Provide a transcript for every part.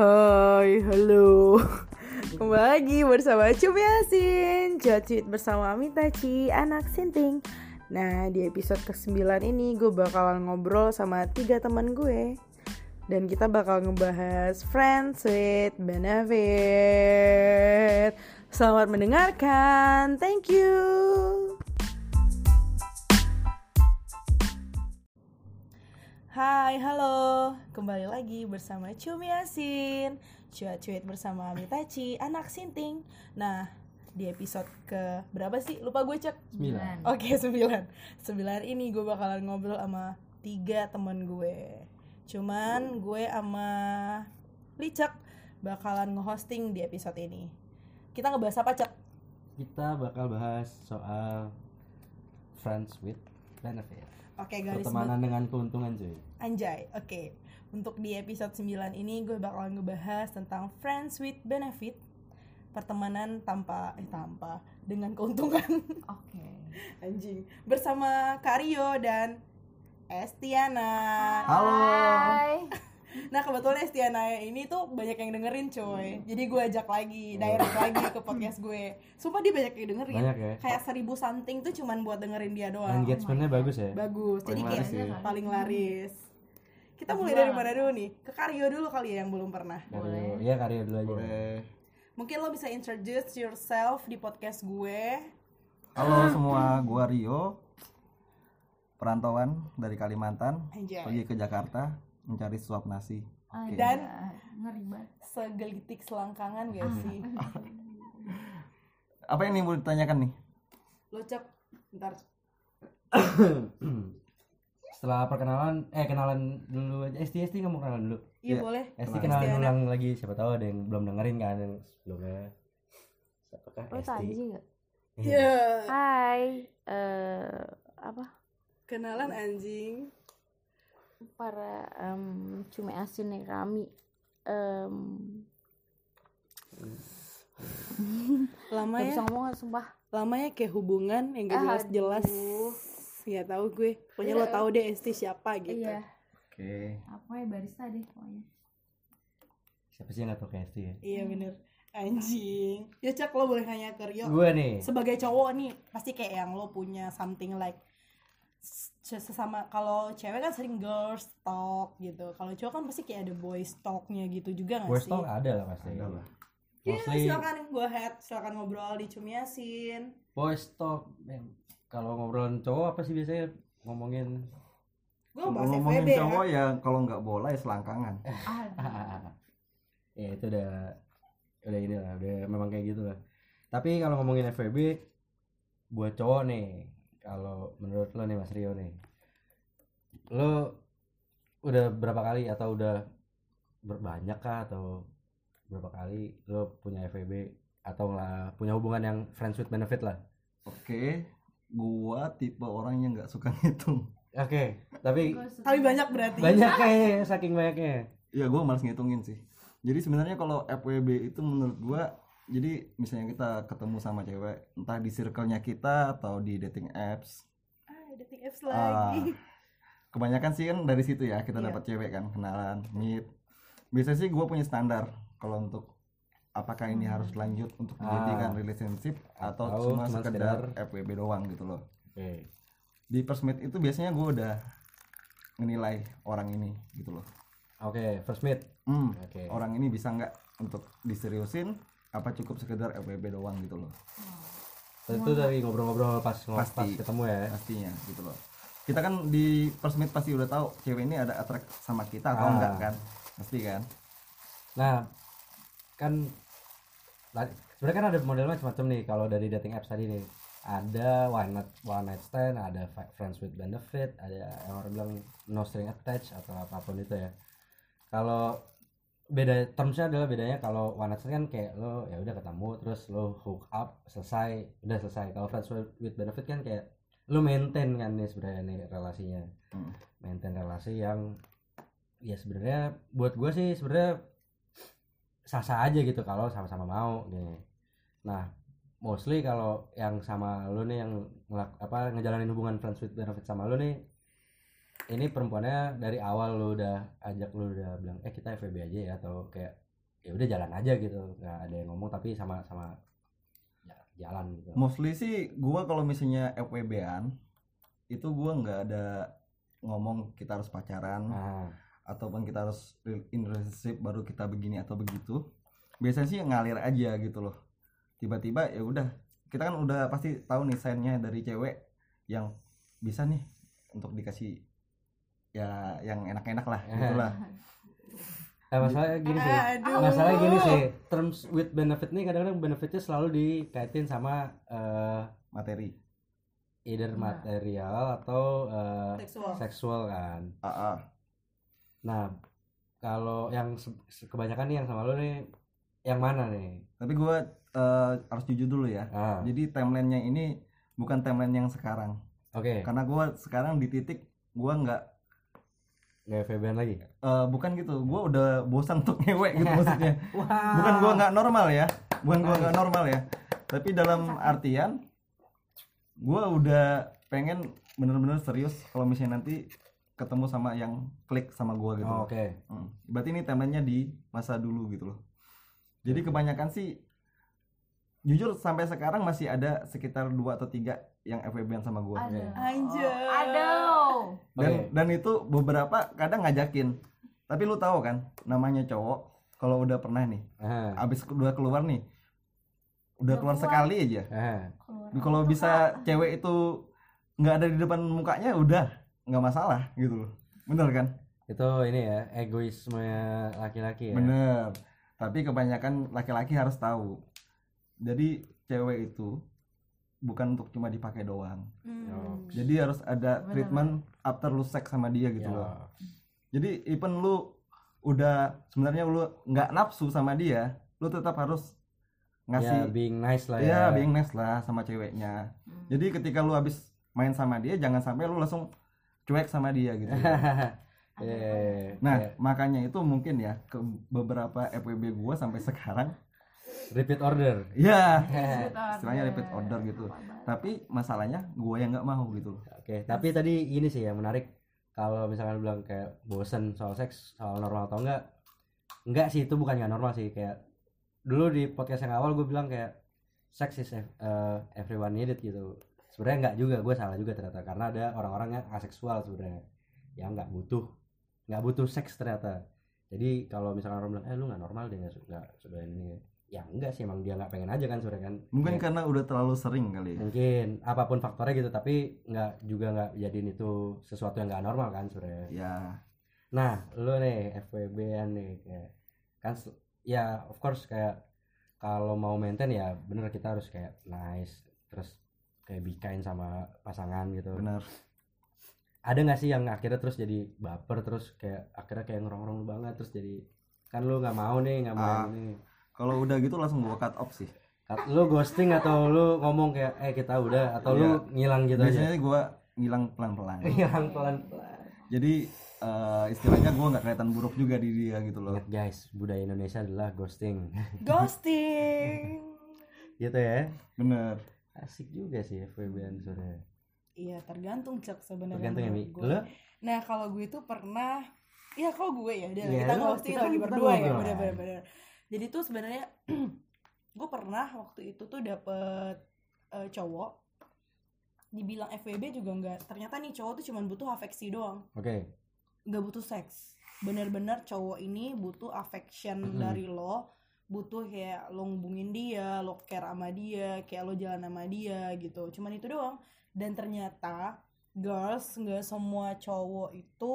Hai, halo. Kembali lagi bersama Cum Yasin Jatuit bersama Amitachi, anak sinting. Nah, di episode ke-9 ini gue bakalan ngobrol sama tiga teman gue. Dan kita bakal ngebahas Friends with Benefit. Selamat mendengarkan, thank you Hai, halo. Kembali lagi bersama Cumi Yasin. Cuat-cuit bersama Mitachi, anak sinting. Nah, di episode ke berapa sih? Lupa gue cek. Sembilan. Oke, sembilan. Sembilan ini gue bakalan ngobrol sama tiga temen gue. Cuman gue sama Licek bakalan nge-hosting di episode ini. Kita ngebahas apa, Cek? Kita bakal bahas soal friends with benefit. Oke, garis Pertemanan dengan keuntungan cuy. Anjay, oke. Untuk di episode 9 ini gue bakalan ngebahas tentang friends with benefit. Pertemanan tanpa eh tanpa dengan keuntungan. Oke. Anjing. Bersama Kario dan Estiana. Halo. Hai. Nah, kebetulan Estiana ini tuh banyak yang dengerin, coy. Jadi gue ajak lagi, direct lagi ke podcast gue. Sumpah dia banyak yang dengerin. Banyak ya? Kayak seribu something tuh cuman buat dengerin dia doang. Engagementnya bagus ya. Bagus. Jadi Paling kayak laris ya. paling laris. Kita mulai dari mana dulu nih? Ke Karyo dulu kali ya yang belum pernah. Karyo, iya Karyo dulu aja. Boleh. Mungkin lo bisa introduce yourself di podcast gue. Halo semua, gua Rio. Perantauan dari Kalimantan, Anjay. pergi ke Jakarta mencari suap nasi. Oke. Dan- ngeri banget. Segelitik selangkangan gak sih? apa yang nih mau ditanyakan nih? Lo cek ntar Setelah perkenalan, eh kenalan dulu aja. Esti Esti nggak mau kenalan dulu. Iya Iya. boleh. Esti Kenalan. kenalan Estiana. ulang lagi. Siapa tahu ada yang belum dengerin kan yang sebelumnya. Siapakah Lo Esti? Iya. Hai. Eh apa? Kenalan anjing. Para em cumi asin yang kami. Em Lama ya, bisa ngomong sumpah. lama ya kayak hubungan yang gak jelas-jelas. Aduh. Ya tahu gue. Pokoknya lo tahu deh Esti siapa gitu. Iya. Oke. Apa ya barista deh pokoknya. Siapa sih yang nggak tahu kayak Esti ya? Iya bener. Anjing. Ya cek lo boleh nanya ke Rio. Gue nih. sebagai cowok nih pasti kayak yang lo punya something like sesama kalau cewek kan sering girls talk gitu kalau cowok kan pasti kayak ada boys talknya gitu juga nggak Gue sih tau ada lah pasti. Ada lah. Iya Mostly silakan go ahead silakan ngobrol di Cumiasin boys talk. Kalau ngobrolin cowok apa sih biasanya ngomongin bahas ngomongin FVB cowok ya ya kalau nggak bola ya selangkangan. Ya itu udah udah ini lah udah memang kayak gitu lah tapi kalau ngomongin FVB buat cowok nih kalau menurut lo nih Mas Rio nih lo udah berapa kali atau udah berbanyak kah atau berapa kali lo punya FVB atau lah punya hubungan yang friends with benefit lah Oke. Gua tipe orang yang nggak suka ngitung. oke tapi tapi banyak berarti banyak kayaknya saking banyaknya Ya gua malas ngitungin sih. Jadi sebenarnya kalau FWB itu menurut gua jadi misalnya kita ketemu sama cewek entah di circle-nya kita atau di dating apps ah dating apps Ah, lagi kebanyakan sih kan dari situ ya kita Iya. dapat cewek kan kenalan meet biasanya sih gue punya standar kalau untuk apakah ini harus lanjut untuk dijadikan Ah. relationship atau, Atau cuma sekedar sekedar- FWB doang gitu loh? Oke. Di first meet itu biasanya gue udah menilai orang ini gitu loh. Oke first meet hmm, oke. orang ini bisa nggak untuk diseriusin? Apa cukup sekedar FWB doang gitu loh? Itu dari ngobrol-ngobrol pas pas Pasti. ketemu ya? Pastinya gitu loh. Kita kan di first meet pasti udah tahu cewek ini ada attract sama kita atau Ah. enggak kan? Pasti kan? Nah, kan sebenarnya kan ada model macam-macam nih kalau dari dating apps tadi nih. Ada one night one night stand, ada friends with benefit, ada yang orang bilang no string attached atau apa pun itu ya. Kalau beda termsnya adalah bedanya kalau one night stand kan kayak lo ya udah ketemu terus lo hook up selesai udah selesai kalau friends with- with benefit kan kayak lo maintain kan nih sebenarnya nih relasinya Hmm. maintain relasi yang ya sebenarnya buat gue sih sebenarnya sah-sah aja gitu kalau sama-sama mau nih. Nah mostly kalau yang sama lu nih yang ngelak, apa ngejalanin hubungan friends with benefit sama lu nih ini perempuannya dari awal lu udah ajak lu udah bilang eh kita FVB aja ya atau kayak ya udah jalan aja gitu. Nggak ada yang ngomong tapi sama sama ja- jalan gitu. Mostly sih gua kalau misalnya FWB-an itu gua nggak ada ngomong kita harus pacaran. Nah ataupun kita harus in relationship baru kita begini atau begitu biasanya sih ngalir aja gitu loh tiba-tiba ya udah kita kan udah pasti tahu nih signnya dari cewek yang bisa nih untuk dikasih ya yang enak-enak lah gitulah nah, masalahnya gini sih Aduh. masalahnya gini sih terms with benefit nih kadang-kadang benefitnya selalu dikaitin sama eh, materi either Nah. material atau eh, Seksual. seksual kan ah, ah. Nah kalau yang kebanyakan nih yang sama lu nih yang mana nih? Tapi gua eh, harus jujur dulu ya. Ah. Jadi timelinenya ini bukan timeline yang sekarang. Oke. Karena gua sekarang di titik gua nggak nggak FBN lagi? Eh, bukan gitu. Gua udah bosan untuk ngewek gitu maksudnya. Wah. Bukan gua nggak normal ya. Bukan gua nggak normal ya. Tapi dalam artian gua udah pengen bener-bener serius kalau misalnya nanti ketemu sama yang klik sama gua gitu. Oh, oke. Hmm. berarti ini timelinenya di masa dulu gitu loh. Jadi kebanyakan sih jujur sampai sekarang masih ada sekitar dua atau tiga yang FWB sama gua. Aduh. Anjay. Aduh. dan Oke. dan itu beberapa kadang ngajakin. Tapi lu tahu kan namanya cowok kalau udah pernah nih ah abis udah keluar nih udah keluar keluar. sekali aja. Keluar. Kalau bisa cewek itu nggak ada di depan mukanya udah nggak masalah gitu loh. Bener kan? Itu ini ya egoisme laki-laki ya. Bener. Tapi kebanyakan laki-laki harus tahu. Jadi cewek itu bukan untuk cuma dipakai doang. Hmm. jadi harus ada Bener, treatment after lu seks sama dia gitu Ya. loh. Jadi even lu udah sebenarnya lu nggak nafsu sama dia lu tetap harus ya ngasih being nice lah ya, ya. being nice lah sama ceweknya. Hmm. jadi ketika lu habis main sama dia jangan sampai lu langsung cuek sama dia gitu Eh, nah kayak makanya itu mungkin ya ke beberapa FWB gua sampai sekarang repeat order. Ya Repeat istilahnya repeat order gitu. Tapi masalahnya gua yang nggak mau gitu loh. Oke, tapi tadi ini sih yang menarik. Kalau misalkan bilang kayak bosen soal seks, soal normal atau enggak. Enggak sih, itu bukan nggak normal sih. Kayak dulu di podcast yang awal gue bilang kayak seks is eh, everyone need it gitu. Sebenarnya enggak juga, gue salah juga ternyata. Karena ada orang-orang yang aseksual sebenarnya yang nggak butuh nggak butuh seks ternyata. Jadi kalau misalkan orang bilang, eh lu nggak normal deh nggak su- nggak sudah ini, ya enggak sih emang dia nggak pengen aja kan sebenarnya kan. mungkin Ya, karena udah terlalu sering kali ya. Mungkin apa pun faktornya gitu tapi nggak juga nggak jadiin itu sesuatu yang nggak normal kan sebenarnya. Ya. Nah lu nih FWB an nih kayak kan ya of course kayak kalau mau maintain ya bener kita harus kayak nice terus kayak be kind sama pasangan gitu. Benar. Ada nggak sih yang akhirnya terus jadi baper terus kayak akhirnya kayak ngerong-ngerong banget terus jadi kan lu nggak mau nih nggak mau yang ini. kalau udah gitu langsung gua cut off sih. Lu ghosting atau lu ngomong kayak eh kita udah atau lu ngilang gitu aja? Biasanya gua ngilang pelan-pelan. Ngilang pelan-pelan. Jadi eh, istilahnya gua nggak kelihatan buruk juga di dia gitu loh. Ingat guys, budaya Indonesia adalah ghosting. Ghosting. gitu ya. bener Asik juga sih FWB sore. Iya tergantung cek sebenarnya. Tergantung ya, Mi. gue. Nah kalau gue itu pernah, ya kalau gue ya, dia Iya, kita kita- lagi kita berdua ya, ngobrol. bener-bener. Jadi tuh sebenarnya gue pernah waktu itu tuh dapet eh, cowok, dibilang FWB juga enggak. Ternyata nih cowok tuh cuman butuh afeksi doang, Oke. nggak butuh seks. Bener-bener cowok ini butuh affection Mm-mm. dari lo, butuh kayak lo ngubungin dia, lo care sama dia, kayak lo jalan sama dia gitu. Cuman itu doang. Dan ternyata girls nggak semua cowok itu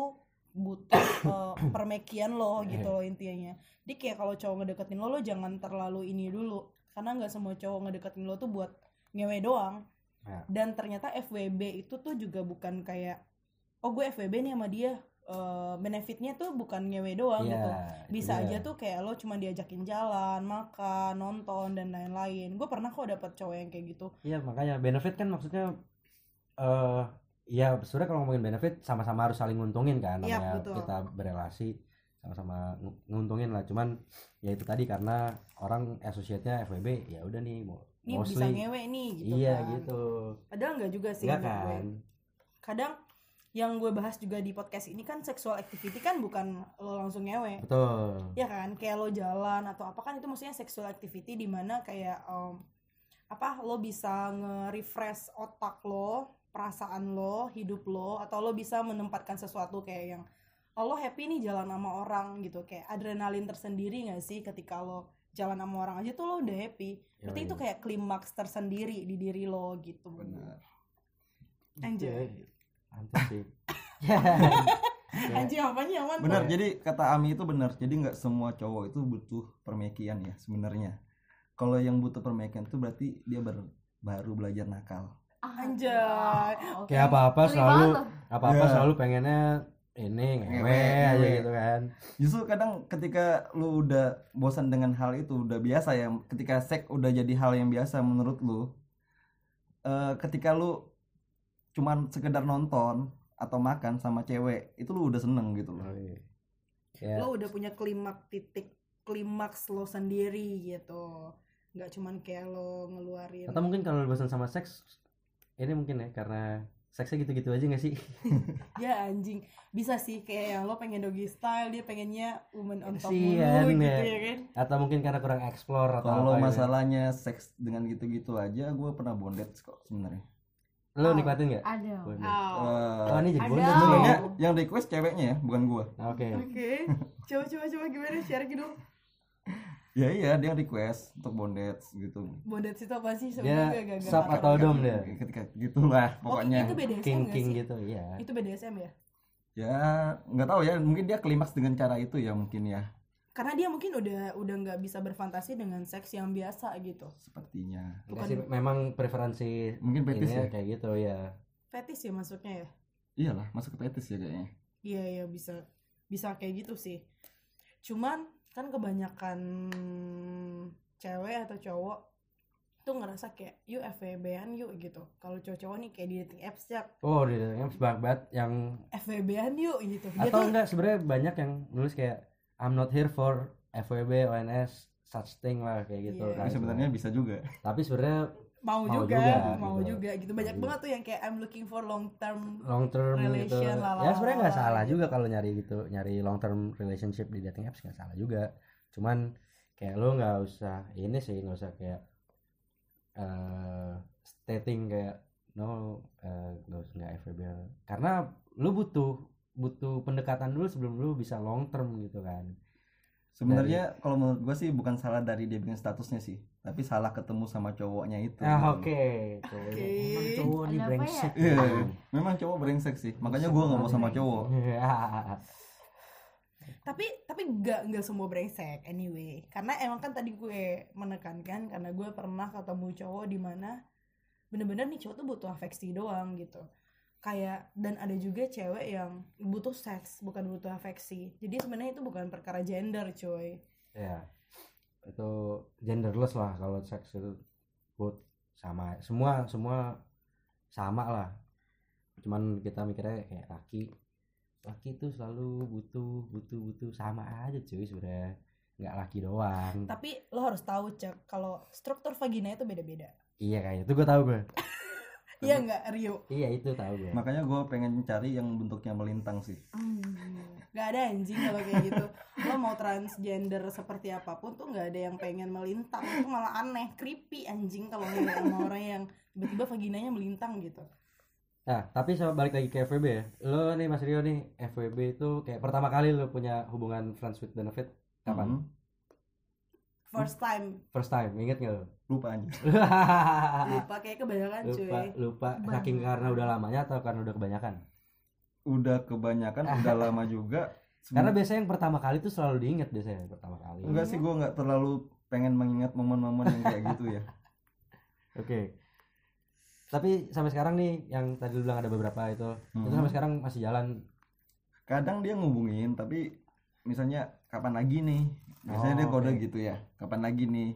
butuh eh, permekian lo gitu loh intinya. Jadi kayak kalau cowok ngedeketin lo, lo jangan terlalu ini dulu. Karena nggak semua cowok ngedeketin lo tuh buat ngewe doang. Ya. Dan ternyata FWB itu tuh juga bukan kayak oh gue FWB nih sama dia. Eh, benefitnya tuh bukan ngewe doang Iya. gitu bisa iya. aja tuh kayak lo cuma diajakin jalan makan nonton dan lain-lain gue pernah kok dapet cowok yang kayak gitu Iya, makanya benefit kan maksudnya eh ya sebenarnya kalau ngomongin benefit sama-sama harus saling nguntungin kan Iya, namanya betul. kita berelasi sama-sama ngu- nguntungin lah cuman ya itu tadi karena orang associate-nya FWB ya udah nih mau nih bisa ngewe nih gitu iya kan gitu padahal nggak juga sih Enggak menurut gue. kan kadang yang gue bahas juga di podcast ini kan sexual activity kan bukan lo langsung ngewe. Betul. Ya kan? Kayak lo jalan atau apa kan itu maksudnya sexual activity di mana kayak em, apa lo bisa nge-refresh otak lo perasaan lo hidup lo atau lo bisa menempatkan sesuatu kayak yang oh, lo happy nih jalan sama orang gitu. Kayak adrenalin tersendiri gak sih ketika lo jalan sama orang aja tuh lo udah happy? Berarti Yoi. itu kayak klimaks tersendiri di diri lo gitu. Benar. Anjay mantap sih. Anjay apanya aman benar jadi kata Ami itu benar jadi nggak semua cowok itu butuh permekian ya sebenarnya. Kalau yang butuh permekian itu berarti dia ber- baru belajar nakal. Anjay. Oke. kayak apa apa selalu apa apa Iya. selalu pengennya ini ngewe aja ngewe. gitu kan. Justru kadang ketika lu udah bosan dengan hal itu udah biasa ya ketika seks udah jadi hal yang biasa menurut lu eh, ketika lu cuman sekedar nonton atau makan sama cewek itu lu udah seneng gitu loh. Oh, iya. ya. lo udah punya klimaks titik klimaks lo sendiri gitu. Nggak cuman kayak lo ngeluarin atau mungkin kalau bosan sama seks ini mungkin ya karena seksnya gitu-gitu aja gak sih? Ya anjing. Bisa sih kayak yang lo pengen doggy style dia pengennya woman on top mulu gitu ya. ya kan? Atau mungkin karena kurang explore atau kalau apa gitu. masalahnya seks dengan gitu-gitu aja gue pernah bondage kok sebenarnya lo Oh. nikmatin nggak? Ada. Oh. Oh ini jadi bonus nih. sebenarnya yang request ceweknya ya bukan gue oke. Oke. Coba coba coba gimana? Share gitu. Ya iya dia request untuk bondage gitu. Bondet itu apa sih? Sebenarnya gak gak sub atau dom dia? Ketika gitulah oh, pokoknya. itu BDSM king gak king sih? gitu ya itu BDSM ya? Ya nggak tahu ya. Mungkin dia klimaks dengan cara itu ya mungkin ya karena dia mungkin udah udah nggak bisa berfantasi dengan seks yang biasa gitu. Sepertinya. Enggak sih, memang preferensi mungkin petis ininya ya kayak gitu ya. Fetis ya maksudnya ya? Iyalah masuk ke petis ya kayaknya. Iya iya bisa bisa kayak gitu sih. Cuman kan kebanyakan cewek atau cowok tuh ngerasa kayak yuk FWB-an yuk gitu. Kalau cowok-cowok nih kayak di dating apps ya oh di dating apps banyak banget yang FWB-an yuk gitu. Dia atau tuh enggak sebenarnya banyak yang nulis kayak I'm not here for FWB ONS such thing lah kayak gitu Iya. kan tapi sebenarnya bisa juga tapi sebenarnya mau, mau juga, juga, mau gitu. juga gitu. Banyak banget tuh yang kayak I'm looking for long term. long term gitu Relation, lalala. ya sebenarnya nggak salah juga kalau nyari gitu nyari long term relationship di dating apps nggak salah juga cuman kayak lo nggak usah ini sih nggak usah kayak eh stating kayak no eh, nggak usah nggak FWB karena lu butuh butuh pendekatan dulu sebelum lu bisa long term gitu kan sebenarnya kalau menurut gua sih bukan salah dari dia bikin statusnya sih tapi salah ketemu sama cowoknya itu ah gitu. oke Cowok- Oke. emang cowok nih Ada apa brengsek Iya, memang cowok brengsek sih makanya gua nggak mau sama cowok Tapi tapi nggak nggak semua brengsek anyway. Karena emang kan tadi gue menekankan karena gue pernah ketemu cowok di mana bener-bener nih cowok tuh butuh afeksi doang gitu. Kayak dan ada juga cewek yang butuh seks bukan butuh afeksi. Jadi sebenarnya itu bukan perkara gender, coy. ya itu genderless lah kalau seks itu. Both sama semua semua sama lah. Cuman kita mikirnya kayak laki laki itu selalu butuh butuh butuh sama aja cuy sebenarnya. Nggak laki doang. Tapi lo harus tahu cek kalau struktur vagina itu beda-beda. iya kayaknya. Itu gue tahu gue Iya nggak Rio? iya itu tahu gue makanya gua pengen cari yang bentuknya melintang sih. Gak ada anjing kalau kayak gitu. Lo mau transgender seperti apa pun tuh gak ada yang pengen melintang. Itu malah aneh, creepy anjing kalau ngeliat sama orang yang tiba-tiba vaginanya melintang gitu. Nah tapi sama balik lagi ke FWB ya. Lo nih Mas Rio nih FWB itu kayak pertama kali lo punya hubungan friends with benefit kapan? Hmm, First time. First time inget gak lo lupa aja Lupa kayak kebanyakan lupa cuy lupa saking karena udah lamanya atau karena udah kebanyakan? Udah kebanyakan udah lama juga. Karena biasanya yang pertama kali tuh selalu diinget biasanya yang pertama kali. Enggak sih gua nggak terlalu pengen mengingat momen-momen yang kayak gitu ya. Oke. Tapi sampai sekarang nih yang tadi lu bilang ada beberapa itu itu Hmm. sampai sekarang masih jalan. Kadang dia ngubungin tapi misalnya kapan lagi nih biasanya Oh, dia kode oke. gitu ya kapan lagi nih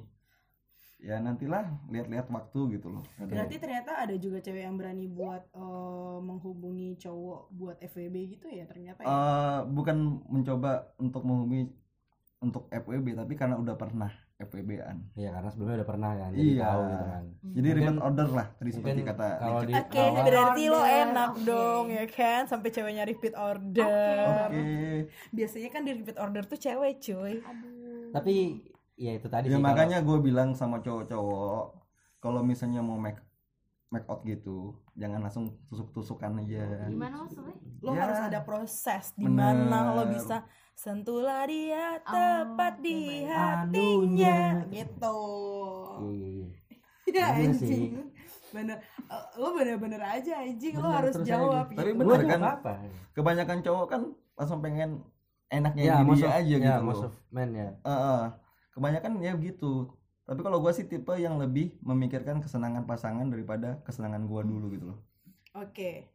ya nantilah lihat-lihat waktu gitu loh Kadang. Berarti ternyata ada juga cewek yang berani buat eh, menghubungi cowok buat FWB gitu ya ternyata ya Eh, bukan mencoba untuk menghubungi untuk FWB tapi karena udah pernah FWB-an. Iya karena sebelumnya udah pernah kan jadi Iya. tahu gitu kan Jadi Mungkin- repeat order lah tadi seperti mungkin kata kalau di Oke, awal berarti lo enak oke. dong ya kan sampai ceweknya repeat order. Oke. Biasanya kan di repeat order tuh cewek cuy. Aduh. Tapi ya itu tadi Ya sih makanya gue bilang sama cowok-cowok kalau misalnya mau make make out gitu, jangan langsung tusuk-tusukan aja. Gimana maksudnya? Lo Ya. harus ada proses di Bener. mana lo bisa sentuhlah dia tepat Oh, di bener. hatinya gitu. kalau iya, iya, iya. Ya anjing. Bener. Eh, lo bener-bener aja anjing lo harus jawab aja. gitu. Tapi bener kan? apa Kebanyakan cowok kan langsung pengen enaknya ya dia of, aja ya, gitu most loh. of men ya Eh, eh. kebanyakan ya gitu. Tapi kalau gue sih tipe yang lebih memikirkan kesenangan pasangan daripada kesenangan gue dulu gitu loh. Oke.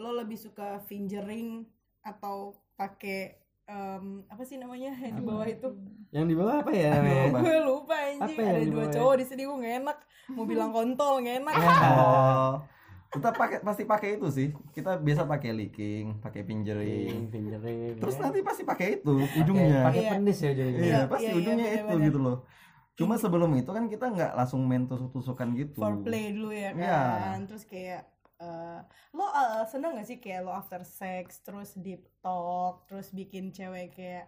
Lo lebih suka fingering atau pakai em, apa sih namanya yang di bawah itu? yang di bawah apa ya? Gue lupa anjing. Apa Ada dua ya? cowok di sini gue gak enak. Mau bilang kontol gak enak. Oh. Kita pakai pasti pakai itu sih. Kita biasa pakai licking, pakai fingering. Fingering, Terus ya. nanti pasti pakai itu ujungnya. pakai Iya. penis ya ujungnya Iya, Iya, pasti iya, iya, ujungnya itu gitu loh. Cuma sebelum itu kan kita nggak langsung main tusuk-tusukan gitu. Foreplay dulu ya kan. Terus kayak eh, lo eh, seneng gak sih kayak lo after sex terus deep talk terus bikin cewek kayak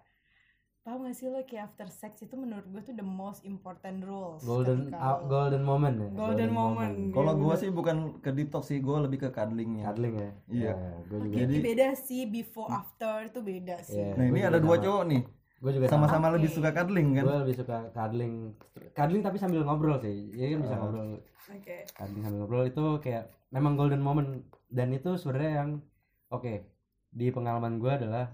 paham gak sih lo kayak after sex itu menurut gue tuh the most important rules golden lo- golden moment ya Golden moment. Kalau Iya, gua bener. sih bukan ke detox sih, gua lebih ke cuddlingnya. cuddling ya Iya. gue juga Oke, Jadi- beda sih before after itu beda sih. Iya. Nah ini ada dua sama. cowok nih, gue juga sama-sama Oke. lebih suka cuddling kan? gue lebih suka cuddling cuddling tapi sambil ngobrol sih jadi kan bisa Ah. ngobrol Oke. cuddling sambil ngobrol itu kayak memang golden moment dan itu sebenarnya yang oke di pengalaman gue adalah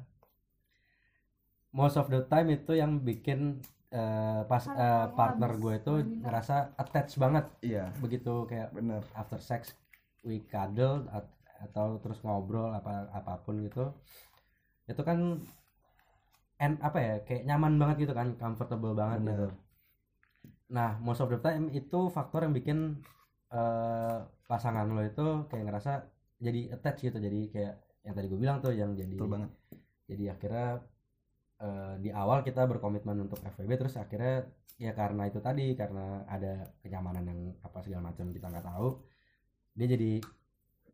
most of the time itu yang bikin eh, pas eh, kamu partner gue itu ngerasa attached banget Iya, begitu kayak bener. after sex we cuddle at- atau terus ngobrol apa apa pun gitu itu kan en apa ya kayak nyaman banget gitu kan comfortable banget Bener. gitu nah most of the time itu faktor yang bikin eh, pasangan lo itu kayak ngerasa jadi attach gitu jadi kayak yang tadi gue bilang tuh yang jadi Betul banget. jadi akhirnya eh, di awal kita berkomitmen untuk FWB terus akhirnya ya karena itu tadi karena ada kenyamanan yang apa segala macam kita nggak tahu dia jadi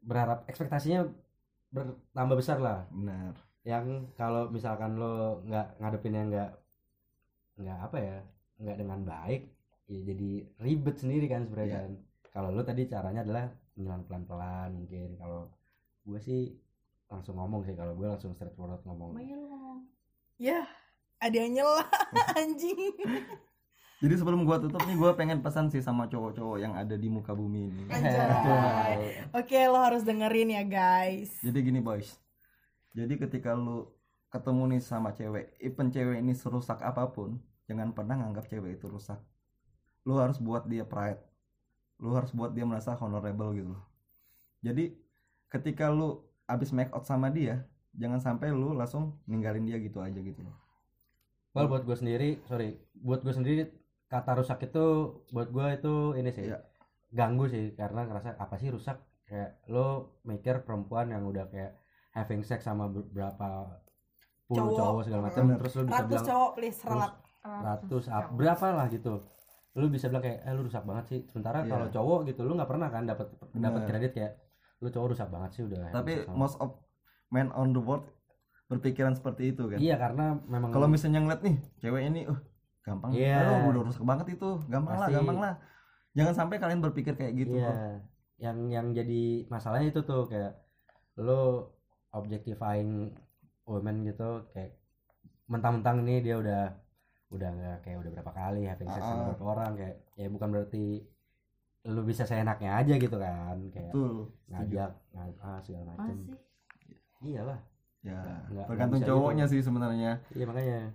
berharap ekspektasinya bertambah besar lah Benar. yang kalau misalkan lo nggak ngadepinnya nggak nggak apa ya nggak dengan baik ya jadi ribet sendiri kan sebenarnya Iya. kan kalau lo tadi caranya adalah nyelang pelan-pelan mungkin kalau gue sih langsung ngomong sih kalau gue langsung straightforward ngomong ngomong. Ya, ada yang nyela anjing. Jadi sebelum gua tutup nih, gua pengen pesan sih sama cowok-cowok yang ada di muka bumi ini. Oke, lo harus dengerin ya, guys. Jadi gini boys. Jadi ketika lu ketemu nih sama cewek, even cewek ini serusak apa pun, jangan pernah nganggap cewek itu rusak. Lu harus buat dia pride. Lu harus buat dia merasa honorable gitu. Jadi ketika lu abis make out sama dia, jangan sampai lu langsung ninggalin dia gitu aja gitu loh. Well buat gue sendiri, sorry, buat gue sendiri kata rusak itu buat gue itu ini sih Iya. ganggu sih karena ngerasa apa sih rusak kayak lo mikir perempuan yang udah kayak having sex sama berapa puluh Cowok. cowok, segala macam terus lo bisa Ratus bilang cowok please relat. ratus ap- berapa lah gitu lu bisa bilang kayak eh lu rusak banget sih sementara Iya. kalau cowok gitu lu nggak pernah kan dapat dapat kredit kayak lu cowok rusak banget sih udah Tapi most of men on the world berpikiran seperti itu kan. iya karena memang Kalau misalnya ngeliat nih cewek ini, uh gampang, Iya. oh, udah rusak banget itu, gampang lah, Pasti. gampang lah. Jangan sampai kalian berpikir kayak gitu iya loh. yang yang jadi masalahnya itu tuh kayak lo objectifying women gitu kayak mentang-mentang ini dia udah udah nggak kayak udah berapa kali having sex sama Ah. berapa orang kayak ya bukan berarti lu bisa seenaknya aja gitu kan kayak Betul. ngajak ngajak ah, segala macam Masih. Iyalah Ya, Nggak- tergantung nggak cowoknya gitu. sih sebenarnya. iya makanya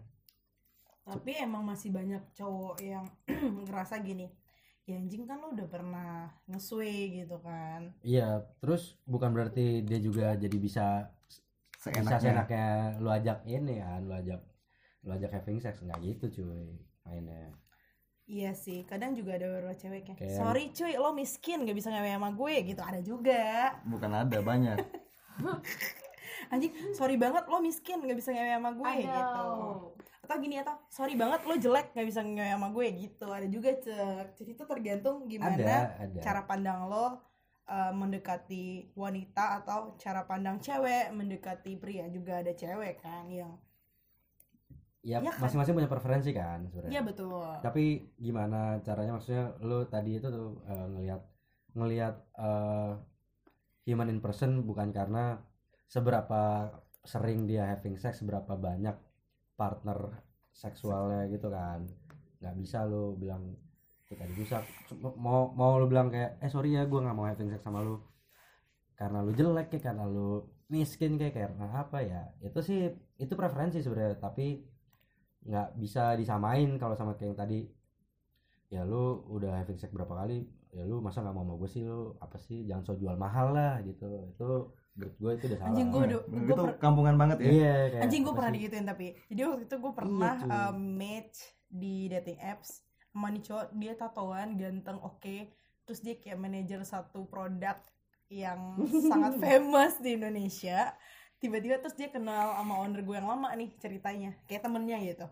Tapi emang masih banyak cowok yang ngerasa gini. Ya anjing kan lo udah pernah ngeswe gitu kan. iya terus bukan berarti dia juga jadi bisa bisa Seenaknya. seenaknya lu ajak ini kan lu ajak lu ajak having sex nggak gitu cuy mainnya Iya sih, kadang juga ada beberapa cewek kayak Kayak- Sorry cuy, lo miskin gak bisa ngewe sama gue gitu Ada juga Bukan ada banyak. anjing sorry banget lo miskin nggak bisa ngewe sama gue gitu. Atau gini atau sorry banget lo jelek nggak bisa ngewe sama gue gitu. Ada juga cek jadi itu tergantung gimana ada ada. cara pandang lo uh, mendekati wanita atau cara pandang cewek. Mendekati pria juga ada cewek kan yang ya Iya kan? masing-masing punya preferensi kan sebenarnya. Iya betul. Tapi gimana caranya? Maksudnya lu tadi itu tuh eh, ngelihat ngelihat eh, human in person bukan karena seberapa sering dia having sex seberapa banyak partner seksualnya gitu kan. Nggak bisa lu bilang kita dirusak mau mau lu bilang kayak eh sorry ya gue nggak mau having sex sama lu karena lu jelek kayak karena lu miskin kayak karena apa ya itu sih itu preferensi sebenarnya. Tapi nggak bisa disamain kalau sama kayak yang tadi. Ya lu udah having sex berapa kali ya lu masa nggak mau sama gue sih lu apa sih jangan so jual mahal lah gitu. Itu menurut gue itu udah salah. Anjing, gua udah- Nah, gua itu per- kampungan banget ya. Iya kayak anjing gue pernah digituin tapi jadi waktu itu gue pernah cuy. um, match di dating apps sama nih cowok dia tatoan ganteng oke. Terus dia kayak manajer satu produk yang sangat famous di Indonesia. Tiba-tiba terus dia kenal sama owner gue yang lama nih ceritanya kayak temennya gitu.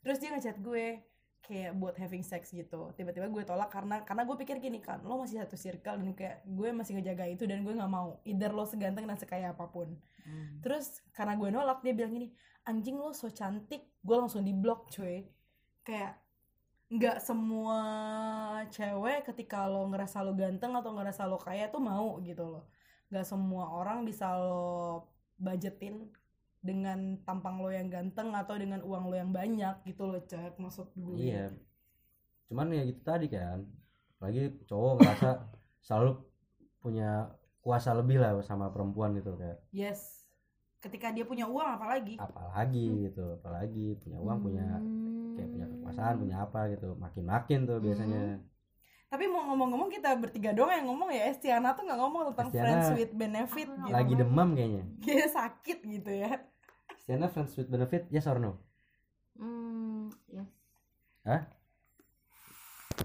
Terus dia ngechat gue kayak buat having sex gitu. Tiba-tiba gue tolak karena karena gue pikir gini kan lo masih satu circle dan kayak gue masih ngejaga itu dan gue nggak mau. Either lo seganteng dan sekaya apa pun. Terus karena gue nolak dia bilang gini anjing lo so cantik. Gue langsung di blok cuy. Kayak nggak semua cewek ketika lo ngerasa lo ganteng atau ngerasa lo kaya tuh mau gitu loh. Nggak semua orang bisa lo budgetin dengan tampang lo yang ganteng atau dengan uang lo yang banyak gitu loh cek maksud gue. Iya. Cuman ya gitu tadi kan. Lagi cowok ngerasa selalu punya kuasa lebih lah sama perempuan gitu kayak. Yes. Ketika dia punya uang apalagi? Apalagi gitu. Apalagi punya uang punya Hmm. kayak punya kekuasaan punya apa gitu. Makin makin tuh biasanya. Tapi mau ngomong-ngomong kita bertiga doang yang ngomong ya. Estiana tuh nggak ngomong tentang Estiana friends with benefit gitu. lagi demam kayaknya. Kayak sakit gitu ya Stiana friends with benefit yes or no? Hmm, yes.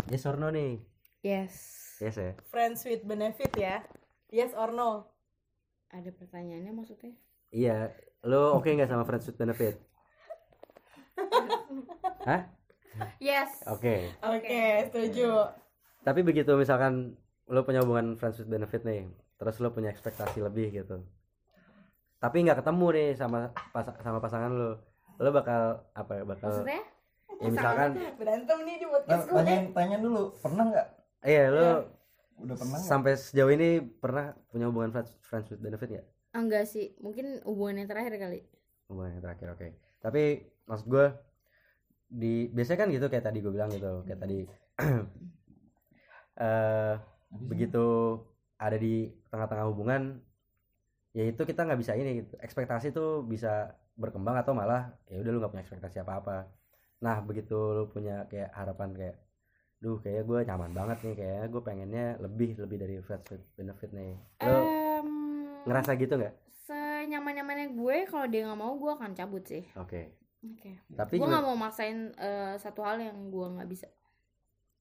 yes or no nih? Yes. yes ya. Friends with benefit ya? Yes or no? Ada pertanyaannya maksudnya? iya. Lo oke nggak sama friends with benefit? Hah? Yes. oke oke. setuju. Tapi begitu misalkan lo punya hubungan friends with benefit nih terus lo punya ekspektasi lebih gitu tapi nggak ketemu nih sama pas sama pasangan lo lo bakal apa ya bakal Maksudnya? ya misalkan berantem nih di podcast gue. tanya tanya dulu pernah nggak? Iya lo udah pernah nggak? sampai sejauh ini pernah punya hubungan friends, friends with benefit nggak? Ah, enggak sih. Mungkin hubungan yang terakhir kali. hubungan yang terakhir oke. Tapi maksud gue di biasanya kan gitu kayak tadi gue bilang gitu kayak tadi. Eh begitu ada di tengah-tengah hubungan ya itu kita nggak bisa ini gitu ekspektasi tuh bisa berkembang atau malah ya udah lu nggak punya ekspektasi apa-apa nah begitu lu punya kayak harapan kayak duh kayak gue nyaman banget nih kayak gue pengennya lebih lebih dari with benefit nih lu Em, ngerasa gitu nggak senyaman-nyamannya gue kalau dia nggak mau gue akan cabut sih. oke Oke. tapi Gue nggak mau maksain eh, satu hal yang gue nggak bisa.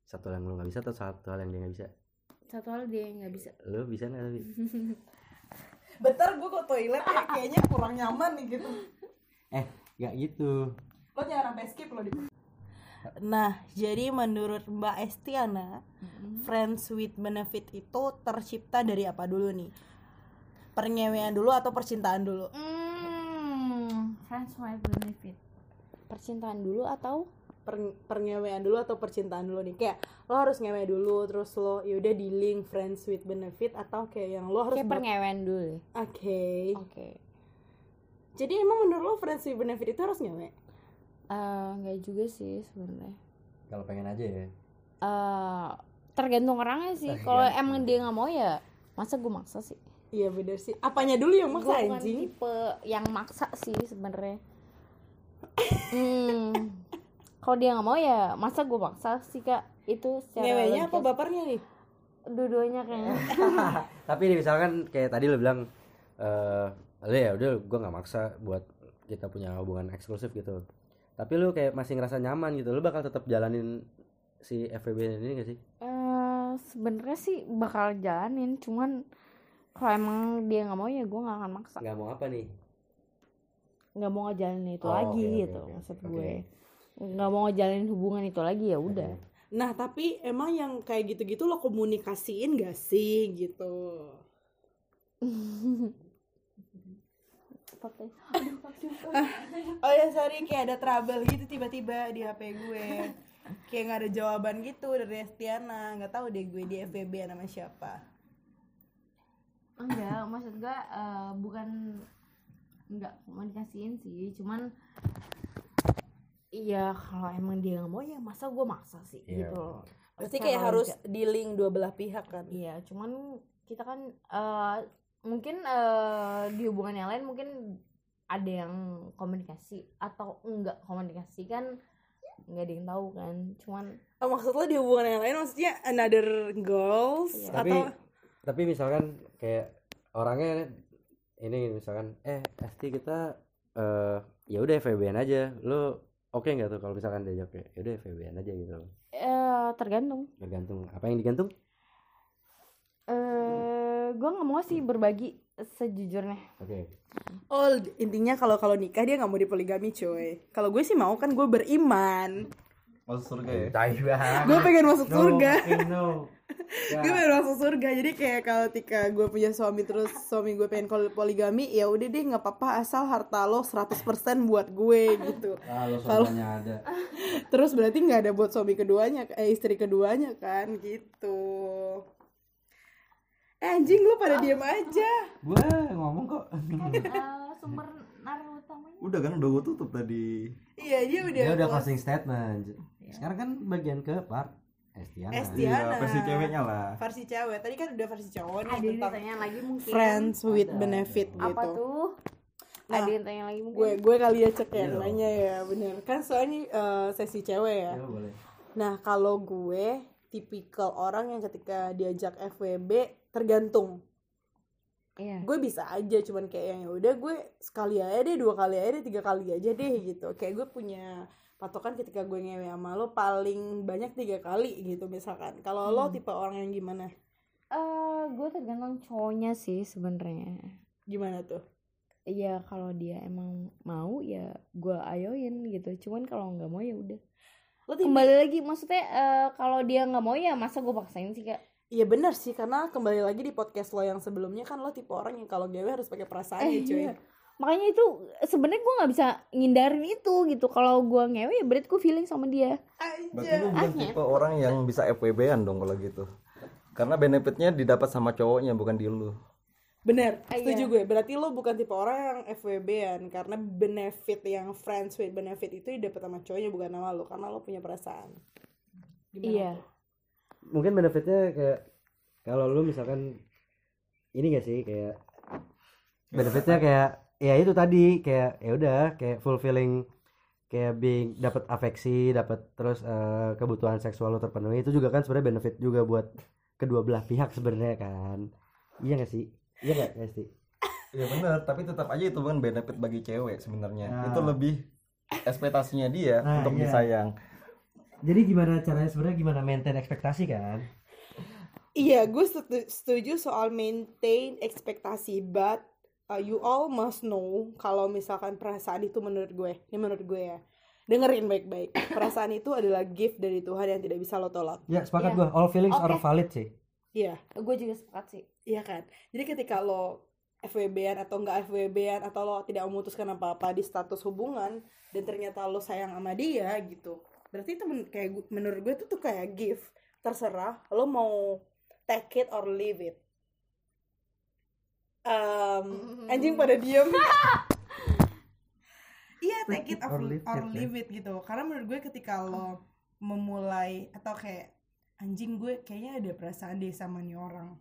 satu hal yang lu nggak bisa atau satu hal yang dia nggak bisa Satu hal dia nggak bisa. lu bisa nggak tapi bentar gue ke toilet ya kayaknya kurang nyaman nih gitu nggak gitu lo jangan sampai skip lo di Nah, jadi menurut Mbak Estiana, friends with benefit itu tercipta dari apa dulu nih? Pernyewean dulu atau percintaan dulu? Hmm, friends with benefit. Percintaan dulu atau Per, pernyewean dulu atau percintaan dulu nih? Kayak lo harus ngewe dulu, terus lo yaudah di link friends with benefit atau kayak yang lo harus kayak pernyewean dulu? Oke. Oke. Jadi emang menurut lo friends with benefit itu harus ngewe? Eh, nggak juga sih sebenarnya. kalau pengen aja ya Eh, tergantung orangnya sih. Kalau emang dia nggak mau ya, masa gue maksa sih? Iya bener sih. Apanya dulu yang maksa bukan anjing? tipe yang maksa sih sebenarnya. hmm. Kalau dia nggak mau ya, masa gue maksa sih kak? Itu secara Ngewenya apa bapernya nih? Dua-duanya kayaknya. tapi ini misalkan kayak tadi lu bilang eh lu ya udah gue nggak maksa buat kita punya hubungan eksklusif gitu tapi lu kayak masih ngerasa nyaman gitu lu bakal tetap jalanin si FVB ini gak sih Eh, sebenarnya sih bakal jalanin, cuman kalau emang dia nggak mau ya gue nggak akan maksa nggak mau apa nih nggak mau ngejalanin itu Oh, lagi oke, gitu oke. maksud Oke. gue nggak mau ngejalanin hubungan itu lagi ya udah. Nah tapi emang yang kayak gitu-gitu lo komunikasiin gak sih gitu? Oh ya sorry kayak ada trouble gitu tiba-tiba di HP gue. Kayak gak ada jawaban gitu dari Estiana. Gak tahu deh gue di FVB nama siapa. Enggak maksud gue eh, bukan enggak komunikasiin sih. Cuman iya kalau emang dia nggak mau ya masa gue maksa sih Iya. gitu loh. Secara kayak harus logika. dealing dua belah pihak kan iya cuman kita kan eh, mungkin eh, di hubungan yang lain mungkin ada yang komunikasi atau enggak komunikasi kan nggak ada yang tahu kan cuman oh, Maksud lo di hubungan yang lain maksudnya another goals Iya. tapi Atau tapi misalkan kayak orangnya ini misalkan eh Esti kita eh ya udah FVB-an aja lu oke nggak tuh kalau misalkan diajak kayak ya udah FVB-an aja gitu. Eh tergantung. Tergantung. Apa yang digantung? Eh gue nggak mau sih berbagi sejujurnya. Oke. Oh intinya kalau kalau nikah dia nggak mau dipoligami coy Kalau gue sih mau kan gue beriman. Masuk surga ya? Tai banget. Gue pengen masuk surga. no Ya. gue pengen masuk surga jadi kayak kalau ketika gue punya suami terus suami gue pengen kol- poligami ya udah deh nggak apa-apa asal harta lo 100% buat gue gitu. Kalau Kalau- surganya ada. Terus berarti nggak ada buat suami keduanya eh istri keduanya kan gitu. Eh anjing lu pada diem aja. Gua ngomong kok. Eh, sumber naruh utamanya udah kan udah gue tutup tadi. Iya dia udah dia udah closing statement. Sekarang kan bagian ke part Estiana. Esti- iya versi ceweknya lah. Versi cewek. Tadi kan udah versi cowok nih ada yang tentang ditanya lagi mungkin. friends with Ada, benefit apa gitu. tuh? Nah, ada yang tanya lagi mungkin? gue gue kali ya cek ya Iya. dong. nanya ya bener. Kan soalnya eh, sesi cewek ya. Ya, boleh. Nah, kalau gue tipikal orang yang ketika diajak FWB tergantung. iya. Gue bisa aja cuman kayak yang ya udah gue sekali aja deh, dua kali aja deh, tiga kali aja deh gitu. Kayak gue punya patokan ketika gue ngewe sama lo paling banyak tiga kali gitu misalkan. Kalau lo tipe orang yang gimana? eh gue tergantung cowoknya sih sebenarnya Gimana tuh? Iya kalau dia emang mau ya gue ayoin gitu cuman kalau nggak mau ya udah Lo tipe kembali lagi maksudnya eh, kalau dia nggak mau ya masa gue paksain sih kak Iya benar sih karena kembali lagi di podcast lo yang sebelumnya kan lo tipe orang yang kalau ngewe harus pakai perasaan ya cuy. iya. Makanya itu sebenarnya gue nggak bisa ngindarin itu gitu kalau gue ngewe ya berarti gue feeling sama dia berarti lu bukan tipe orang yang bisa FWB-an dong kalau gitu karena benefitnya didapat sama cowoknya bukan di lu Bener, Ah, setuju iya. gue. Berarti lo bukan tipe orang yang FWB-an karena benefit yang friends with benefit itu didapat sama cowoknya bukan sama lo karena lo punya perasaan. Gimana Iya. tuh? mungkin benefitnya kayak kalau lu misalkan ini gak sih kayak benefitnya kayak ya itu tadi kayak ya udah kayak fulfilling kayak being dapat afeksi dapat terus eh, kebutuhan seksual lo terpenuhi itu juga kan sebenarnya benefit juga buat kedua belah pihak sebenarnya kan iya gak sih iya gak Esti Iya benar, tapi tetap aja itu bukan benefit bagi cewek sebenarnya. Nah. Itu lebih ekspektasinya dia Nah, untuk iya. disayang. jadi gimana caranya sebenarnya gimana maintain ekspektasi kan Iya, gue setu- setuju soal maintain ekspektasi, but uh, you all must know kalau misalkan perasaan itu menurut gue, ini menurut gue ya. Dengerin baik-baik. Perasaan itu adalah gift dari Tuhan yang tidak bisa lo tolak. ya sepakat Iya. gua all feelings are Oke. valid sih Iya. gue juga sepakat sih Iya kan? Jadi ketika lo FWB-an atau enggak FWB-an atau lo tidak memutuskan apa-apa di status hubungan dan ternyata lo sayang sama dia gitu. Berarti itu men- kayak menurut gue itu tuh kayak gift. Terserah lo mau take it or leave it. Em, anjing pada diem. Iya, take it or, leave or it, ya. leave it gitu. Karena menurut gue ketika lo memulai atau kayak anjing gue kayaknya ada perasaan deh sama nih orang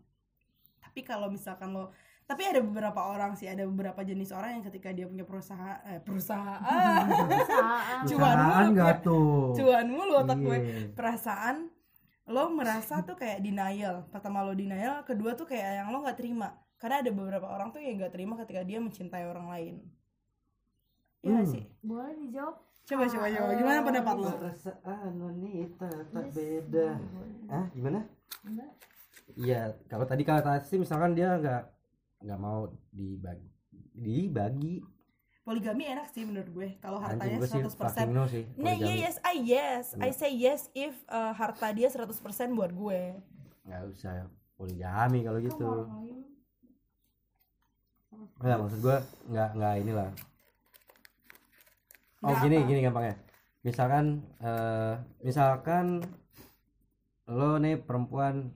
tapi kalau misalkan lo tapi ada beberapa orang sih ada beberapa jenis orang yang ketika dia punya perusahaan eh, perusahaan Cuan mulu tuh cuan mulu otak gue Iya. perasaan lo merasa tuh kayak denial pertama lo denial kedua tuh kayak yang lo nggak terima karena ada beberapa orang tuh yang nggak terima ketika dia mencintai orang lain. Iya Hmm. sih? Boleh dijawab? Coba coba coba. Gimana pendapat lo perasaan wanita tak beda. Ah gimana? Iya, kalau tadi kata sih misalkan dia nggak nggak mau dibagi dibagi. Poligami enak sih menurut gue kalau hartanya gue sih 100% fucking no sih Nah, yeah, yes, I yes. I Nggak. say yes if uh, harta dia 100% buat gue. nggak usah poligami kalau gitu nggak maksud gue nggak nggak inilah. Oh Nggak gini apa? gini gampangnya. Misalkan eh misalkan lo nih perempuan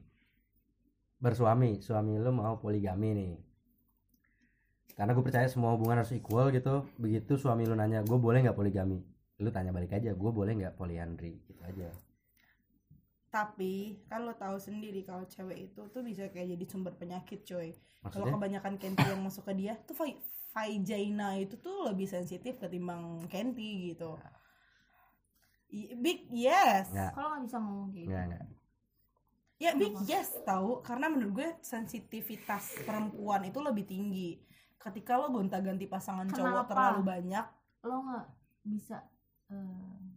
bersuami suami lo mau poligami nih. Karena gue percaya semua hubungan harus equal gitu begitu suami lo nanya gue boleh nggak poligami? Lu tanya balik aja gue boleh nggak polyandry gitu aja Tapi kan lo tahu sendiri kalau cewek itu tuh bisa kayak jadi sumber penyakit, coy. Kalau kebanyakan kenti yang masuk ke dia tuh vagina itu tuh lebih sensitif ketimbang kenti gitu. I- Big yes. nggak kalau nggak bisa ngomong gitu nggak nggak Ya big yes tahu karena menurut gue sensitivitas perempuan itu lebih tinggi. Ketika lo gonta-ganti pasangan cowok Kenapa? terlalu banyak, lo nggak bisa eh,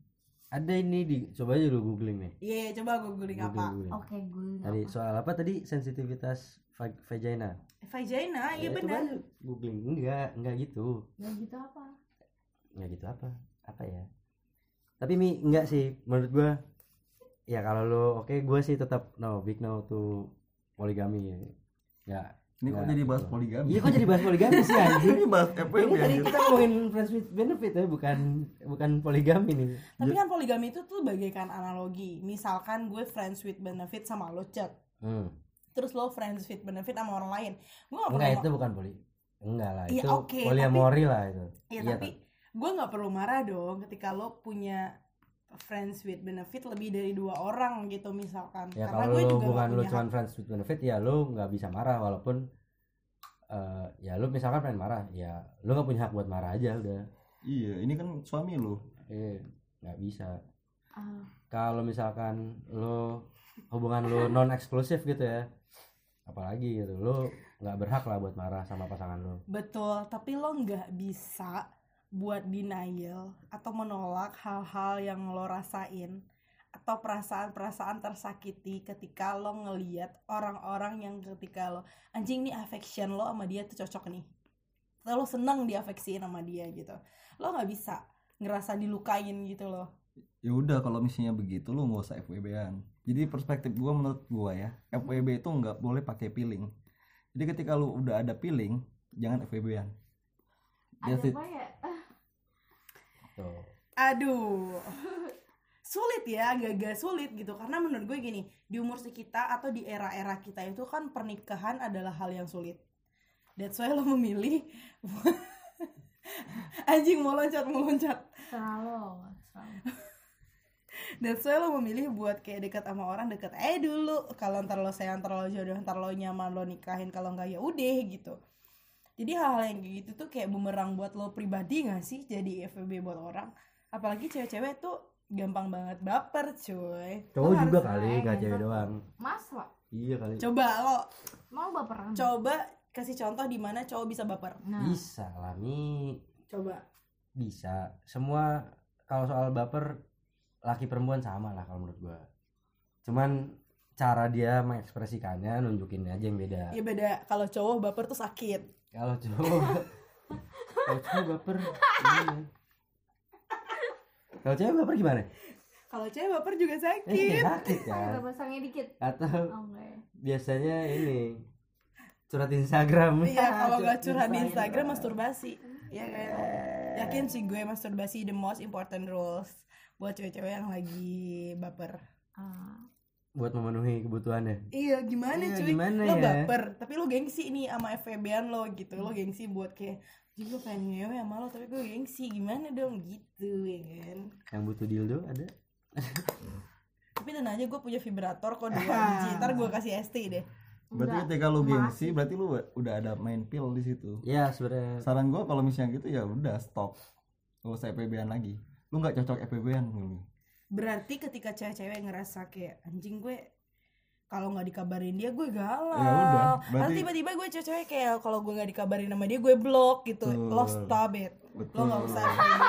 ada ini di coba aja lu googling nih. Iya coba gue googling apa? googling, googling. oke gue nggak tadi apa. soal apa tadi? Sensitivitas va- vagina. Vagina, iya Ya, coba benar. googling. Enggak enggak gitu. Ya gitu apa? Enggak gitu apa. Apa ya? Tapi mi enggak sih menurut gua ya kalau lo oke gua sih tetap no big no to poligami. Ya Ini kok Nggak, jadi bahas poligami? iya kok jadi bahas poligami sih anjing Ini bahas ini FWB tadi kita ngomongin friends with benefit ya bukan bukan poligami nih Tapi kan poligami itu tuh bagaikan analogi. Misalkan gue friends with benefit sama lo cek. hmm. Terus lo friends with benefit sama orang lain. Gue gak enggak itu bukan poli enggak lah Iya, itu oke, poliamori lah itu Iya, Iya, tapi gue nggak perlu marah dong ketika lo punya friends with benefit lebih dari dua orang gitu misalkan. ya Karena kalau gue juga hubungan nggak lu cuma friends with benefit ya lu nggak bisa marah walaupun eh, ya lu misalkan pengen marah ya lu nggak punya hak buat marah aja udah. Iya, ini kan suami lu. eh nggak bisa. Ah, kalau misalkan lu hubungan lu non eksklusif gitu ya apalagi gitu lu nggak berhak lah buat marah sama pasangan lu. Betul, tapi lo nggak bisa buat denial atau menolak hal-hal yang lo rasain atau perasaan-perasaan tersakiti ketika lo ngeliat orang-orang yang ketika lo anjing nih affection lo sama dia tuh cocok nih atau lo seneng diafeksiin sama dia gitu lo nggak bisa ngerasa dilukain gitu loh Ya udah kalau misalnya begitu lu nggak usah FWB-an. Jadi perspektif gua menurut gua ya, FWB itu nggak boleh pakai feeling. Jadi ketika lu udah ada feeling, jangan FWB-an. ada apa ya tuh Aduh. Sulit ya, agak-agak sulit gitu. Karena menurut gue gini, di umur kita atau di era-era kita itu kan pernikahan adalah hal yang sulit. That's why lo memilih Anjing mau loncat, mau loncat. selalu selalu That's why lo memilih buat kayak dekat sama orang deket eh dulu. Kalau ntar lo sayang, ntar lo jodoh, ntar lo nyaman, lo nikahin. Kalau nggak ya udah gitu. Jadi hal-hal yang kayak gitu tuh kayak bumerang buat lo pribadi gak sih jadi FWB buat orang. Apalagi cewek-cewek tuh gampang banget baper cuy. cowok Lo juga kali gitu. cewek doang mas lah iya kali Coba lo mau baperan coba kasih contoh di mana cowok bisa baper. nah bisa lah mi Coba. bisa semua kalau soal baper laki perempuan sama lah kalau menurut gua cuman cara dia mengekspresikannya nunjukin aja yang beda Iya beda. Kalau cowok baper tuh sakit. Kalau cowok kalau cowok baper gimana? kalau cewek baper gimana Kalau cewek baper juga eh sakit. sakit Ada kan pasangnya dikit atau oke biasanya ini curhat di Instagram Iya, kalau nggak curhat di Instagram masturbasi. Iya kan? Yakin sih gue masturbasi the most important rules buat cewek-cewek yang lagi baper. Ah, buat memenuhi kebutuhannya Iya, gimana Iya, cuy? gimana lo ya? baper, tapi lo gengsi nih sama FVB-an lo gitu. Lo gengsi buat kayak jadi gue pengen ngewe sama lo tapi gue gengsi gimana dong gitu ya kan yang butuh dildo ada tapi tenang aja gue punya vibrator kok dua biji ntar gue kasih ST deh Berarti enggak ketika lu gengsi, berarti lu udah ada main pill di situ. ya sebenarnya Saran gua kalau misalnya gitu ya udah stop. Gak usah FWB-an lagi. Lu nggak cocok FWB-an lu. Berarti ketika cewek-cewek ngerasa kayak anjing gue kalau nggak dikabarin dia gue galau. Ya udah, berarti- tiba-tiba gue cewek-cewek kayak kalau gue nggak dikabarin sama dia gue blok gitu. Lo Betul. stop it. Lo Betul. nggak usah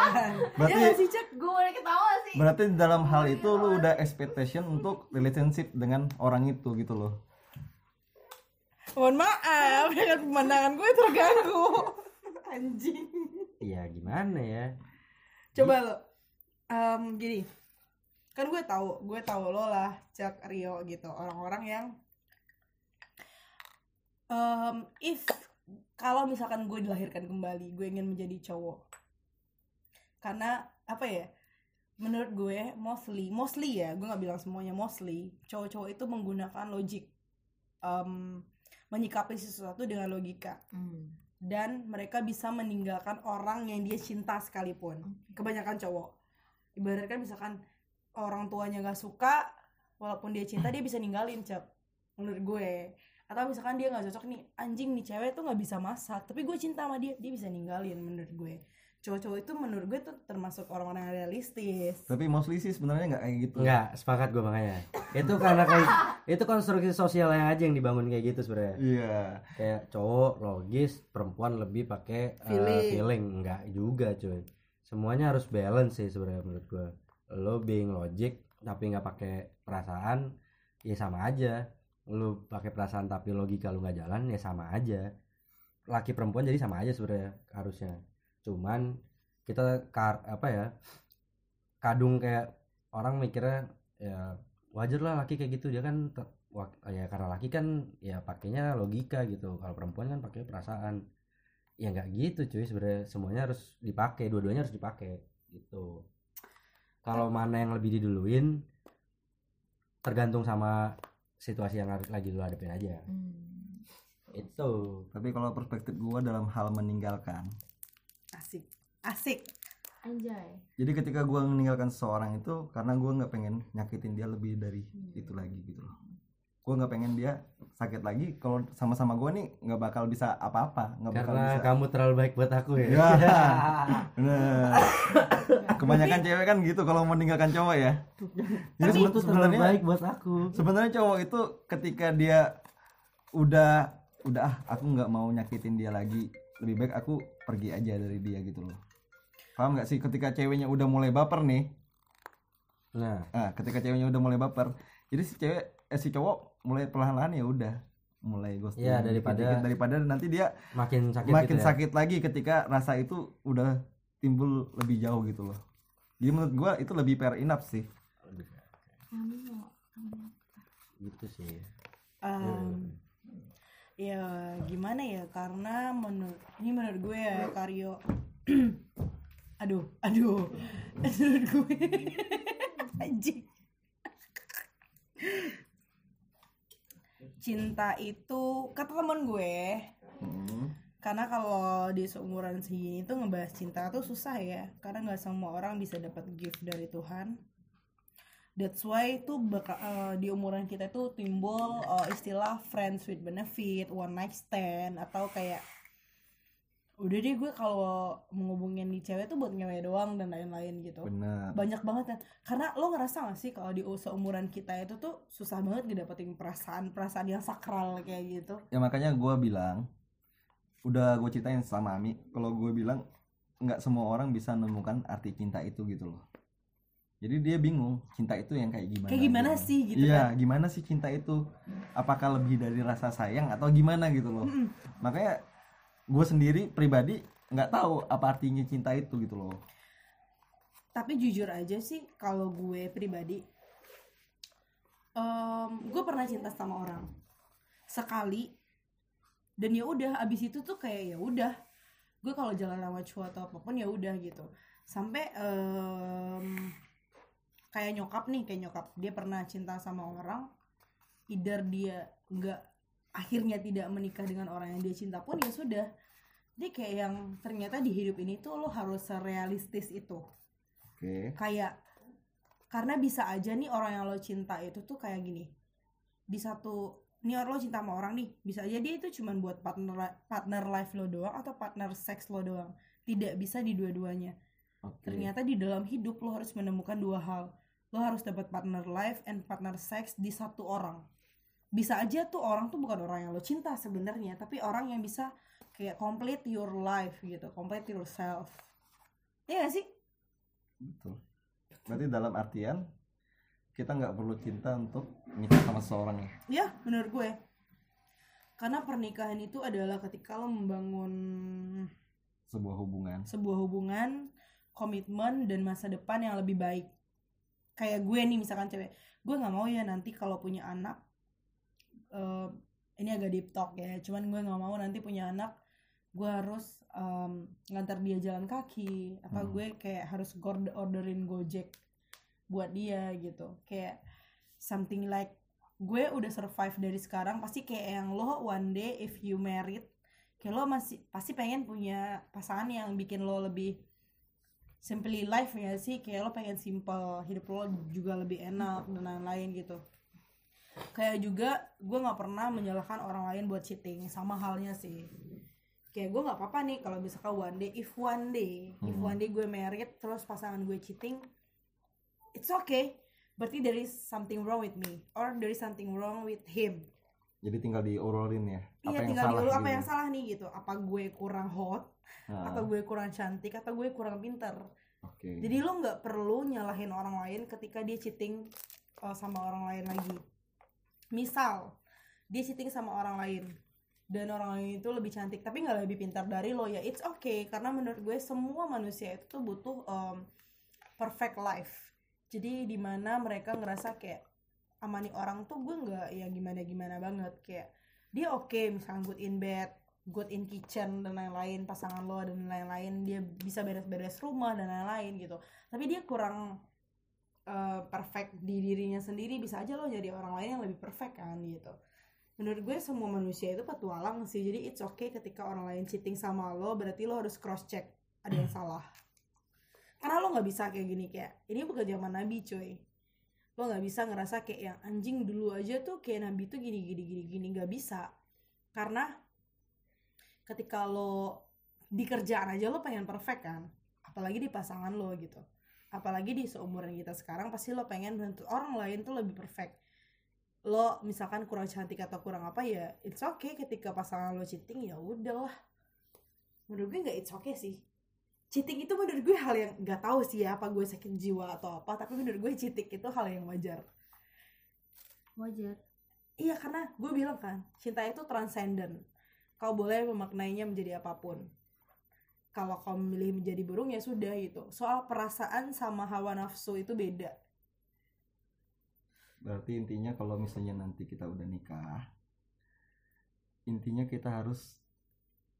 Berarti- ya sih cek gue boleh ketawa sih. Berarti dalam hal itu lu udah expectation untuk relationship dengan orang itu gitu loh. mohon maaf ya kan pemandangan gue terganggu. Anjing. Iya gimana ya? coba lo em, gini kan gue tahu gue tahu lo lah Cak Rio gitu orang-orang yang em, if kalau misalkan gue dilahirkan kembali gue ingin menjadi cowok. Karena apa ya menurut gue mostly mostly ya gue nggak bilang semuanya mostly cowok-cowok itu menggunakan logik em, menyikapi sesuatu dengan logika. Hmm. dan mereka bisa meninggalkan orang yang dia cinta sekalipun. Kebanyakan cowok. Ibaratkan misalkan orang tuanya nggak suka walaupun dia cinta dia bisa ninggalin cep menurut gue atau misalkan dia nggak cocok nih anjing nih cewek tuh nggak bisa masak tapi gue cinta sama dia dia bisa ninggalin menurut gue cowok-cowok itu menurut gue tuh termasuk orang-orang yang realistis Tapi mostly sih sebenarnya nggak kayak gitu. Enggak, sepakat gue makanya. Itu karena kayak itu konstruksi sosial yang aja yang dibangun kayak gitu sebenarnya. Iya. Kayak cowok logis, perempuan lebih pakai eh, Feeling. feeling. Enggak juga, cuy. Semuanya harus balance sih sebenarnya menurut gue. Lo being logic tapi nggak pakai perasaan, ya sama aja. Lo pakai perasaan tapi logika lu nggak jalan, ya sama aja. Laki perempuan jadi sama aja sebenarnya harusnya. Cuman kita kar apa ya? Kadung kayak orang mikirnya ya wajar lah laki kayak gitu dia kan ya karena laki kan ya pakainya logika gitu kalau perempuan kan pakai perasaan ya nggak gitu cuy sebenarnya semuanya harus dipakai dua-duanya harus dipakai gitu kalau mana yang lebih diduluin tergantung sama situasi yang lagi lu hadapin aja Hmm. itu Tapi kalau perspektif gua dalam hal meninggalkan. asik asik Anjay. Jadi ketika gua meninggalkan seseorang itu karena gua nggak pengen nyakitin dia lebih dari itu lagi gitu loh. Gua nggak pengen dia sakit lagi. Kalau sama-sama gua nih nggak bakal bisa apa-apa, nggak bakal karena bisa. kamu terlalu baik buat aku ya Ya. Bener. Kebanyakan cewek kan gitu kalau mau meninggalkan cowok ya. Jadi terlalu sebenarnya baik buat aku sebenarnya cowok itu ketika dia udah udah ah aku nggak mau nyakitin dia lagi lebih baik aku pergi aja dari dia gitu loh paham nggak sih ketika ceweknya udah mulai baper nih nah ah ketika ceweknya udah mulai baper jadi si cewek eh, si cowok mulai perlahan-lahan ya udah mulai ghosting Ya, daripada- dikit-dikit. daripada nanti dia makin sakit makin gitu ya. sakit lagi ketika rasa itu udah timbul lebih jauh gitu loh. Jadi menurut gua itu lebih fair enough sih. Gitu sih. Em, ya gimana ya? Karena menurut ini menurut gue ya Karyo. Aduh aduh. Menurut gue. Anjing cinta itu kata temen gue. Hmm. karena kalau di seumuran segini tuh ngebahas cinta tuh susah ya. Karena nggak semua orang bisa dapat gift dari Tuhan. That's why tuh eh, di umuran kita tuh timbul eh, istilah friends with benefit one night stand atau kayak udah deh gue kalau menghubungin di cewek tuh buat ngewe doang dan lain-lain gitu. Bener. Banyak banget kan karena lo ngerasa gak sih kalau di seumuran kita itu tuh susah banget ngedapetin perasaan perasaan yang sakral kayak gitu? Ya makanya gua bilang udah gue ceritain sama Ami kalau gue bilang nggak semua orang bisa menemukan arti cinta itu gitu loh. Jadi dia bingung cinta itu yang kayak gimana kayak gimana gitu. sih gitu iya kan? gimana sih cinta itu? Apakah lebih dari rasa sayang atau gimana gitu loh? Mm-mm. makanya gue sendiri pribadi nggak tahu apa artinya cinta itu gitu loh. Tapi jujur aja sih kalau gue pribadi em, gue pernah cinta sama orang. Sekali dan ya udah abis itu tuh kayak ya udah. Gue kalau jalan sama cowok atau apa pun ya udah gitu. Sampai em, kayak nyokap nih kayak nyokap. Dia pernah cinta sama orang either dia nggak akhirnya tidak menikah dengan orang yang dia cinta pun ya sudah. Dia kayak yang ternyata di hidup ini tuh lo harus serealistis itu. Oke. Kayak karena bisa aja nih orang yang lo cinta itu tuh kayak gini. Di satu nih orang lo cinta sama orang nih bisa aja dia itu cuman buat partner partner life lo doang atau partner seks lo doang. Tidak bisa di dua-duanya. Oke. Ternyata di dalam hidup lo harus menemukan dua hal. Lo harus dapat partner life and partner seks di satu orang bisa aja tuh orang tuh bukan orang yang lo cinta sebenarnya tapi orang yang bisa kayak complete your life gitu complete yourself. Iya gak sih? Betul. Berarti dalam artian kita nggak perlu cinta untuk nikah sama seseorang ya? Ya menurut gue. Karena pernikahan itu adalah ketika lo membangun sebuah hubungan. sebuah hubungan komitmen dan masa depan yang lebih baik. Kayak gue nih misalkan cewek gue nggak mau ya nanti kalau punya anak eh, ini agak deep talk ya cuman gue nggak mau nanti punya anak gue harus em, ngantar dia jalan kaki apa Hmm. gue kayak harus orderin gojek buat dia gitu kayak something like gue udah survive dari sekarang pasti kayak yang lo one day if you married kayak lo masih pasti pengen punya pasangan yang bikin lo lebih simply life ya sih kayak lo pengen simple hidup lo juga lebih enak dan lain-lain gitu kayak juga gue nggak pernah menyalahkan orang lain buat cheating sama halnya sih. Kayak gue nggak apa-apa nih kalau misalkan one day if one day if Hmm. one day gue married terus pasangan gue cheating it's okay. Berarti there is something wrong with me or there is something wrong with him. Jadi tinggal diururin ya apa iya yang tinggal salah dulu apa gitu. yang salah nih gitu. Apa gue kurang hot Nah, atau gue kurang cantik atau gue kurang pinter. Oke. Jadi lo nggak perlu nyalahin orang lain ketika dia cheating uh, sama orang lain lagi misal dia cheating sama orang lain dan orang lain itu lebih cantik tapi nggak lebih pintar dari lo ya it's okay karena menurut gue semua manusia itu tuh butuh um, perfect life. Jadi di mana mereka ngerasa kayak amani orang tuh gue nggak ya gimana gimana banget kayak dia oke misalnya good in bed good in kitchen dan lain-lain pasangan lo dan lain-lain dia bisa beres-beres rumah dan lain-lain gitu. Tapi dia kurang uh, perfect di dirinya sendiri bisa aja lo jadi orang lain yang lebih perfect kan gitu. Menurut gue semua manusia itu petualang sih jadi it's okay ketika orang lain cheating sama lo berarti lo harus cross check ada yang salah. Karena lo nggak bisa kayak gini kayak ini bukan zaman nabi coy lo nggak bisa ngerasa kayak yang anjing dulu aja tuh kayak nabi tuh gini gini gini gini. Nggak bisa. Karena ketika lo di kerjaan aja lo pengen perfect kan apalagi di pasangan lo gitu apalagi di seumuran kita sekarang pasti lo pengen menuntut orang lain tuh lebih perfect. Lo misalkan kurang cantik atau kurang apa ya it's okay ketika pasangan lo cheating ya udahlah. Menurut gue nggak it's okay sih. Cheating itu menurut gue hal yang nggak tahu sih ya apa gue sakit jiwa atau apa tapi menurut gue cheating itu hal yang wajar. Wajar. Iya karena gue bilang kan cinta itu transcendent. Kau boleh memaknainya menjadi apa pun. Kalau kau memilih menjadi burung ya sudah gitu. Soal perasaan sama hawa nafsu itu beda. berarti intinya kalau misalnya nanti kita udah nikah intinya kita harus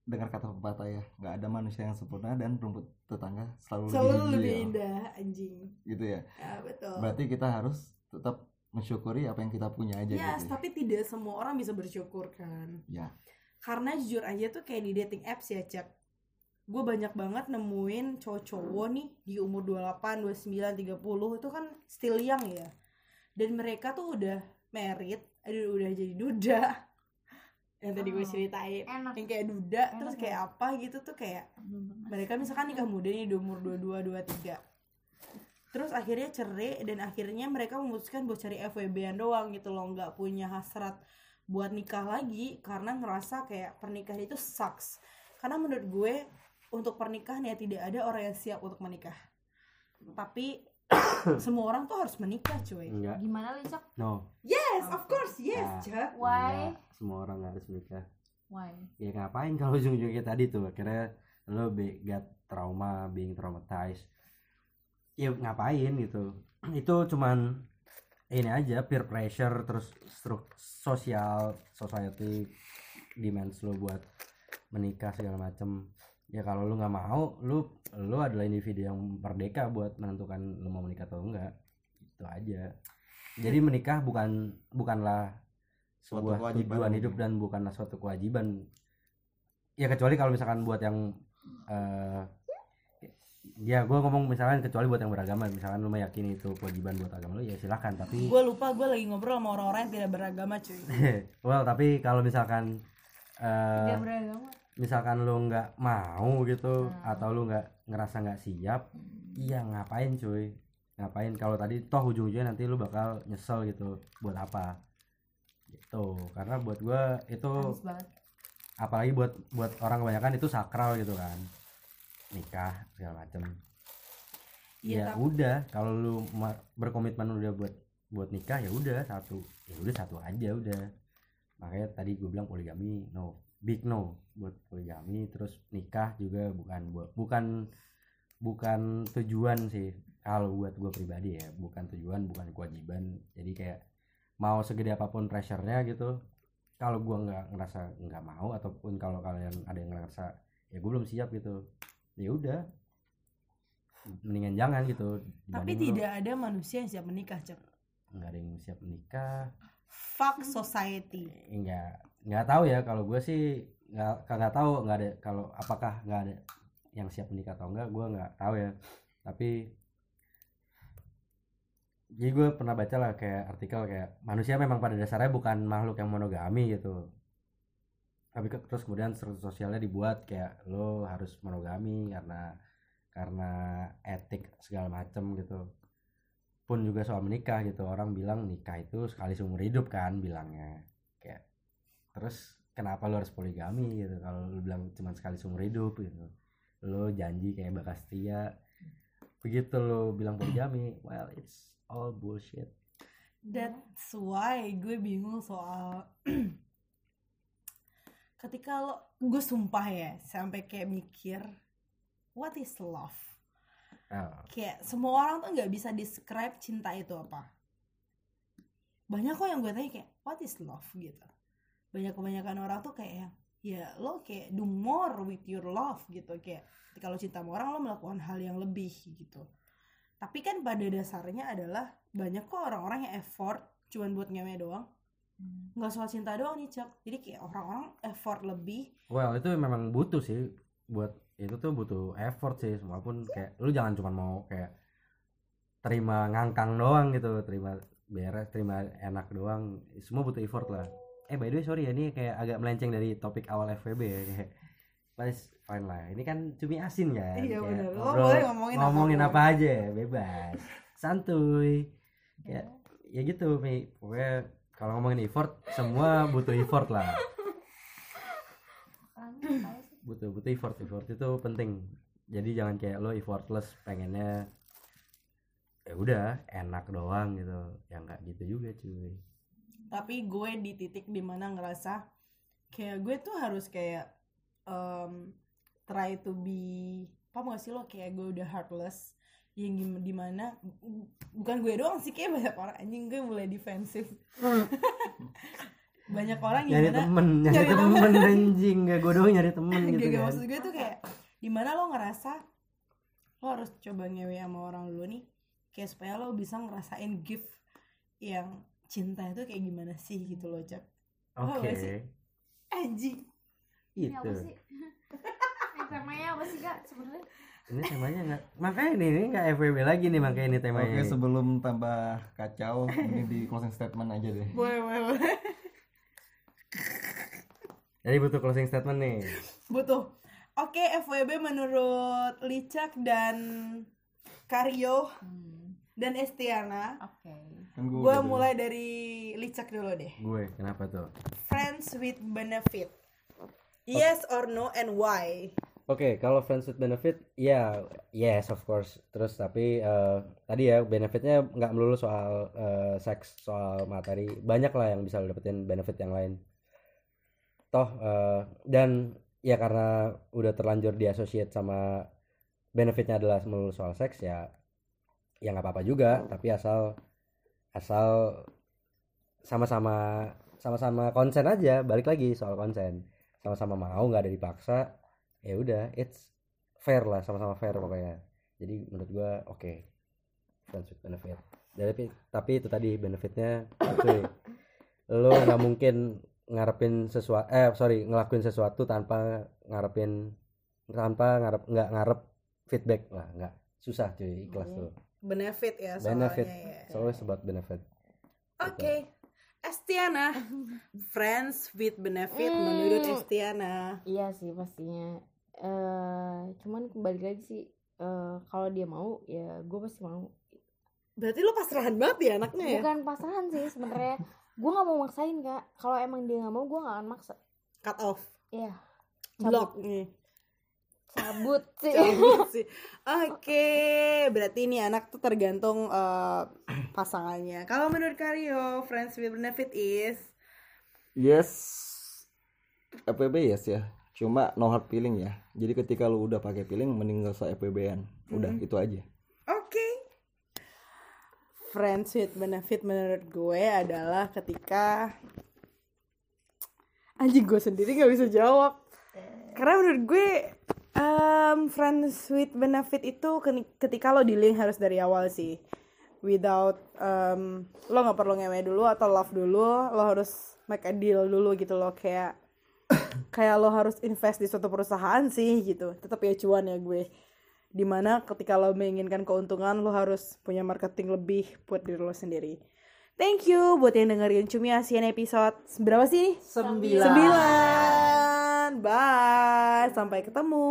dengar kata pepatah ya nggak ada manusia yang sempurna dan rumput tetangga selalu, Selalu lebih lebih hijau. indah anjing. gitu ya Ya betul. berarti kita harus tetap mensyukuri apa yang kita punya aja Yes, gitu tapi tidak semua orang bisa bersyukur kan. ya Karena jujur aja tuh kayak di dating apps ya, Cak. Gue banyak banget nemuin cowok-cowok nih di umur 28, 29, 30 itu kan still young ya. Dan mereka tuh udah married, aduh udah jadi duda. Yang tadi gue Oh, ceritain. enak Yang kayak duda, Enak terus ya. kayak apa gitu tuh kayak mereka misalkan nikah muda nih di umur 22 23 terus akhirnya cerai dan akhirnya mereka memutuskan buat cari FWB-an doang gitu loh nggak punya hasrat buat nikah lagi karena ngerasa kayak pernikahan itu sucks karena menurut gue untuk pernikahan ya tidak ada orang yang siap untuk menikah. Tapi semua orang tuh harus menikah cuy. Enggak. Gimana Licok no. Yes of course yes Nah. Cak. why? enggak. semua orang harus menikah. Why? Ya ngapain kalau ujung-ujungnya tadi tuh? Akhirnya lo be get trauma being traumatized. Ya ngapain gitu? Itu cuman ini aja peer pressure terus struk sosial society demands lo buat menikah segala macem ya kalau lu nggak mau lu lu adalah individu yang merdeka buat menentukan lu mau menikah atau enggak. Itu aja. Jadi menikah bukan bukanlah Suatu sebuah kewajiban tujuan hidup dan bukanlah suatu kewajiban. Ya kecuali kalau misalkan buat yang eh ya gue ngomong misalkan kecuali buat yang beragama. Misalkan lu meyakini itu kewajiban buat agama lu ya silahkan tapi gue lupa gue lagi ngobrol sama orang-orang yang tidak beragama cuy. Well tapi kalau misalkan eh, dia beragama misalkan lu nggak mau gitu Hmm. atau lu nggak ngerasa nggak siap iya ngapain cuy? Ngapain? Kalau tadi toh ujung-ujungnya nanti lu bakal nyesel gitu buat apa? Gitu. Karena buat gua itu apalagi buat buat orang kebanyakan itu sakral gitu kan. Nikah segala macem. Iya, ya tapi- udah kalau lu berkomitmen udah buat buat nikah ya udah satu ya udah satu aja udah. Makanya tadi gue bilang poligami no big no buat poligami terus nikah juga bukan buat bukan bukan tujuan sih. Kalau buat gue pribadi ya bukan tujuan bukan kewajiban. Jadi kayak mau segede apa pun pressure-nya gitu kalau gue nggak ngerasa nggak mau ataupun kalau kalian ada yang ngerasa ya gue belum siap gitu ya udah. Mendingan jangan gitu Tapi lu. tidak ada manusia yang siap menikah, Cek. nggak ada yang siap menikah. Fuck society. nggak nggak tahu ya kalau gue sih nggak nggak tahu nggak ada kalau apakah nggak ada yang siap menikah atau enggak gue nggak tahu ya. Tapi jadi gue pernah baca lah kayak artikel kayak manusia memang pada dasarnya bukan makhluk yang monogami gitu. Tapi ke- terus kemudian struktur sosialnya dibuat kayak lo harus monogami karena karena etik segala macem gitu. Pun juga soal menikah gitu orang bilang nikah itu sekali seumur hidup kan bilangnya kayak. Terus kenapa lo harus poligami gitu? Kalau lo bilang cuma sekali seumur hidup gitu. Lo janji kayak bakal setia begitu lo bilang poligami well it's all bullshit. That's why gue bingung soal ketika lo gue sumpah ya sampai kayak mikir what is love? Oh, kayak semua orang tuh nggak bisa describe cinta itu apa. Banyak kok yang gue tanya kayak what is love? gitu banyak kebanyakan orang tuh kayak ya lo kayak do more with your love gitu. Kayak kalau cinta sama orang lo melakukan hal yang lebih gitu. Tapi kan pada dasarnya adalah banyak kok orang-orang yang effort cuman buat ngewe doang. Nggak soal cinta doang nih cak. Jadi kayak orang-orang effort lebih. Well itu memang butuh sih buat itu tuh butuh effort sih. Walaupun kayak lu jangan cuma mau kayak terima ngangkang doang gitu terima beres terima enak doang. Semua butuh effort lah eh by the way sorry ya ini kayak agak melenceng dari topik awal FWB ya kayak fine lah ini kan cumi asin kan Iya, bener. Lo ngobrol- boleh ngomongin ngomongin apa pun. apa aja bebas santuy. Ya ya gitu Mi. Pokoknya kalau ngomongin effort semua butuh effort lah. Butuh butuh effort effort itu penting. Jadi jangan kayak lo effortless pengennya ya udah enak doang gitu. Ya nggak gitu juga cuy tapi gue di titik di mana ngerasa kayak gue tuh harus kayak um, try to be apa gak sih lo? Kayak gue udah heartless yang gim- di mana bukan gue doang sih kayak banyak orang. Anjing gue mulai defensif banyak orang nyari gimana temen nyari Nyari temen anjing. Gak gue doang nyari temen Gak, gitu gak, kan. maksud gue tuh kayak di mana lo ngerasa lo harus coba ngewe sama orang dulu nih. Kayak supaya lo bisa ngerasain gift yang cinta itu kayak gimana sih gitu loh cak oke sih? anjing Ini apa itu sih? Ini temanya apa sih kak sebenarnya? ini temanya nggak makanya ini ini nggak FWB lagi nih makanya ini temanya Oke, nih. sebelum tambah kacau, ini di closing statement aja deh. boleh boleh boleh jadi butuh closing statement nih butuh oke FWB menurut Licak dan Karyo Hmm, dan Estiana Oke. Gua gue udah mulai dari Licak dulu deh gue kenapa tuh friends with benefit yes or no and why Oke, kalau friends with benefit, ya, yes of course. Terus tapi eh, tadi ya benefitnya nggak melulu soal eh, seks, soal materi. Banyak lah yang bisa lo dapetin benefit yang lain. Toh eh, dan ya karena udah terlanjur diasosiat sama benefitnya adalah melulu soal seks ya, ya nggak apa-apa juga. Tapi asal asal sama-sama sama-sama konsen aja. Balik lagi soal konsen. Sama-sama mau nggak ada dipaksa ya udah it's fair lah sama-sama fair pokoknya. Jadi menurut gua oke. Friends with benefit. Tapi tapi itu tadi benefitnya cuy lo nggak mungkin ngarepin sesuatu eh sorry ngelakuin sesuatu tanpa ngarepin tanpa ngarep nggak ngarep feedback. Lah nggak. Susah cuy ikhlas tuh benefit ya soalnya benefit ya selalu about benefit Oke, Estiana, friends with benefit Hmm. menurut Estiana. Iya sih pastinya. eh cuman kembali lagi sih eh kalau dia mau ya gue pasti mau. Berarti lo pasrahan banget ya anaknya ya? Bukan pasangan sih sebenarnya. gue nggak mau maksain kak. Kalau emang dia nggak mau gue nggak akan maksa. Cut off, Iya. block nih. Cabut sih. Cabut sih. Oke, berarti ini anak tuh tergantung eh, pasangannya. Kalau menurut Karyo, friends with benefit is yes FWB yes ya cuma no hard feeling ya jadi ketika lu udah pakai feeling mending gak usah FWB-an udah itu aja Oke. Friends with benefit menurut gue adalah ketika anjing gue sendiri nggak bisa jawab. Karena menurut gue um, friends with benefit itu ketika lo dealing harus dari awal sih. Without um, lo nggak perlu ngewe dulu atau love dulu, lo harus make a deal dulu gitu loh kayak kayak lo harus invest di suatu perusahaan sih gitu. Tetap ya cuan ya gue di mana ketika lo menginginkan keuntungan lo harus punya marketing lebih buat diri lo sendiri thank you buat yang dengerin Cumi Asian episode berapa sih Sembilan. sembilan bye. Sampai ketemu